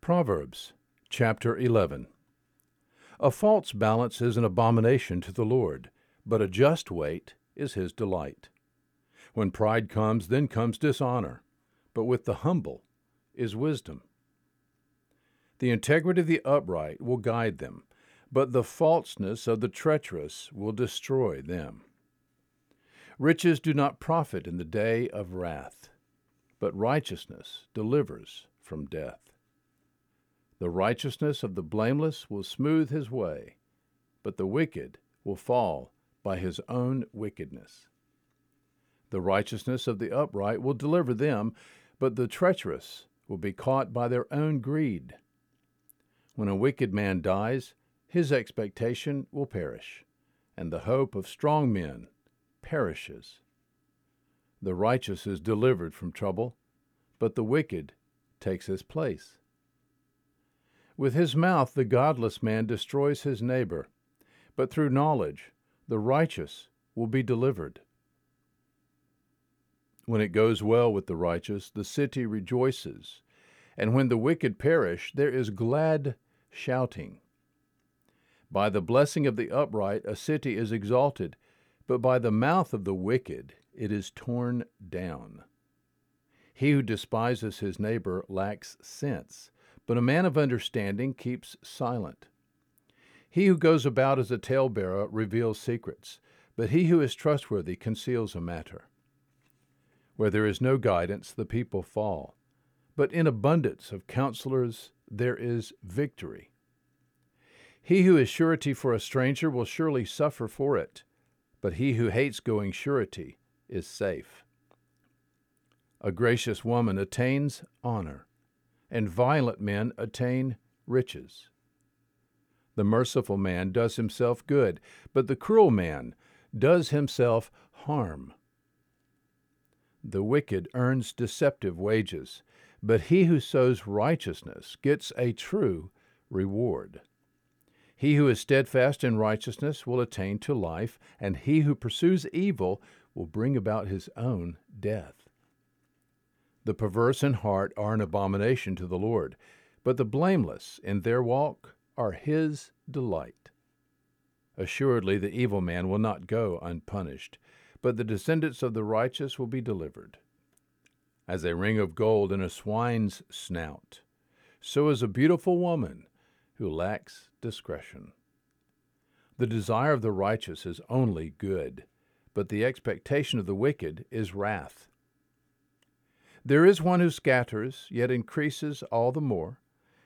Proverbs chapter 11 A false balance is an abomination to the Lord, but a just weight is his delight. When pride comes, then comes dishonor, but with the humble is wisdom. The integrity of the upright will guide them, but the falseness of the treacherous will destroy them. Riches do not profit in the day of wrath, but righteousness delivers from death. The righteousness of the blameless will smooth his way, but the wicked will fall by his own wickedness. The righteousness of the upright will deliver them, but the treacherous will be caught by their own greed. When a wicked man dies, his expectation will perish, and the hope of strong men perishes. The righteous is delivered from trouble, but the wicked takes his place. With his mouth the godless man destroys his neighbor, but through knowledge the righteous will be delivered. When it goes well with the righteous, the city rejoices, and when the wicked perish, there is glad shouting. By the blessing of the upright, a city is exalted, but by the mouth of the wicked, it is torn down. He who despises his neighbor lacks sense but a man of understanding keeps silent. He who goes about as a talebearer reveals secrets, but he who is trustworthy conceals a matter. Where there is no guidance, the people fall, but in abundance of counselors there is victory. He who is surety for a stranger will surely suffer for it, but he who hates going surety is safe. A gracious woman attains honor and violent men attain riches. The merciful man does himself good, but the cruel man does himself harm. The wicked earns deceptive wages, but he who sows righteousness gets a true reward. He who is steadfast in righteousness will attain to life, and he who pursues evil will bring about his own death. The perverse in heart are an abomination to the Lord, but the blameless in their walk are his delight. Assuredly, the evil man will not go unpunished, but the descendants of the righteous will be delivered. As a ring of gold in a swine's snout, so is a beautiful woman who lacks discretion. The desire of the righteous is only good, but the expectation of the wicked is wrath. There is one who scatters, yet increases all the more,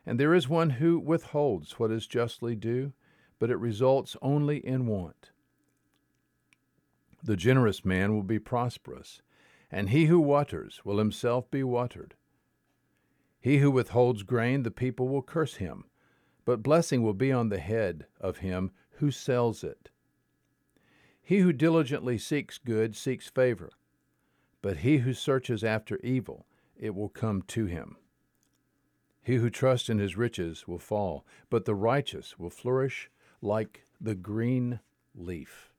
and there is one who withholds what is justly due, but it results only in want. The generous man will be prosperous, and he who waters will himself be watered. He who withholds grain, the people will curse him, but blessing will be on the head of him who sells it. He who diligently seeks good seeks favor but he who searches after evil, it will come to him. He who trusts in his riches will fall, but the righteous will flourish like the green leaf.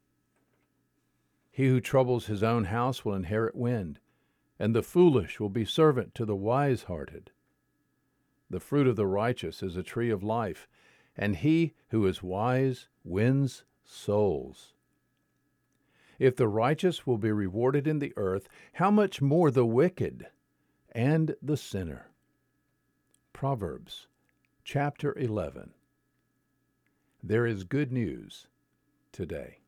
He who troubles his own house will inherit wind, and the foolish will be servant to the wise hearted. The fruit of the righteous is a tree of life, and he who is wise wins souls. If the righteous will be rewarded in the earth, how much more the wicked and the sinner? Proverbs chapter 11. There is good news today.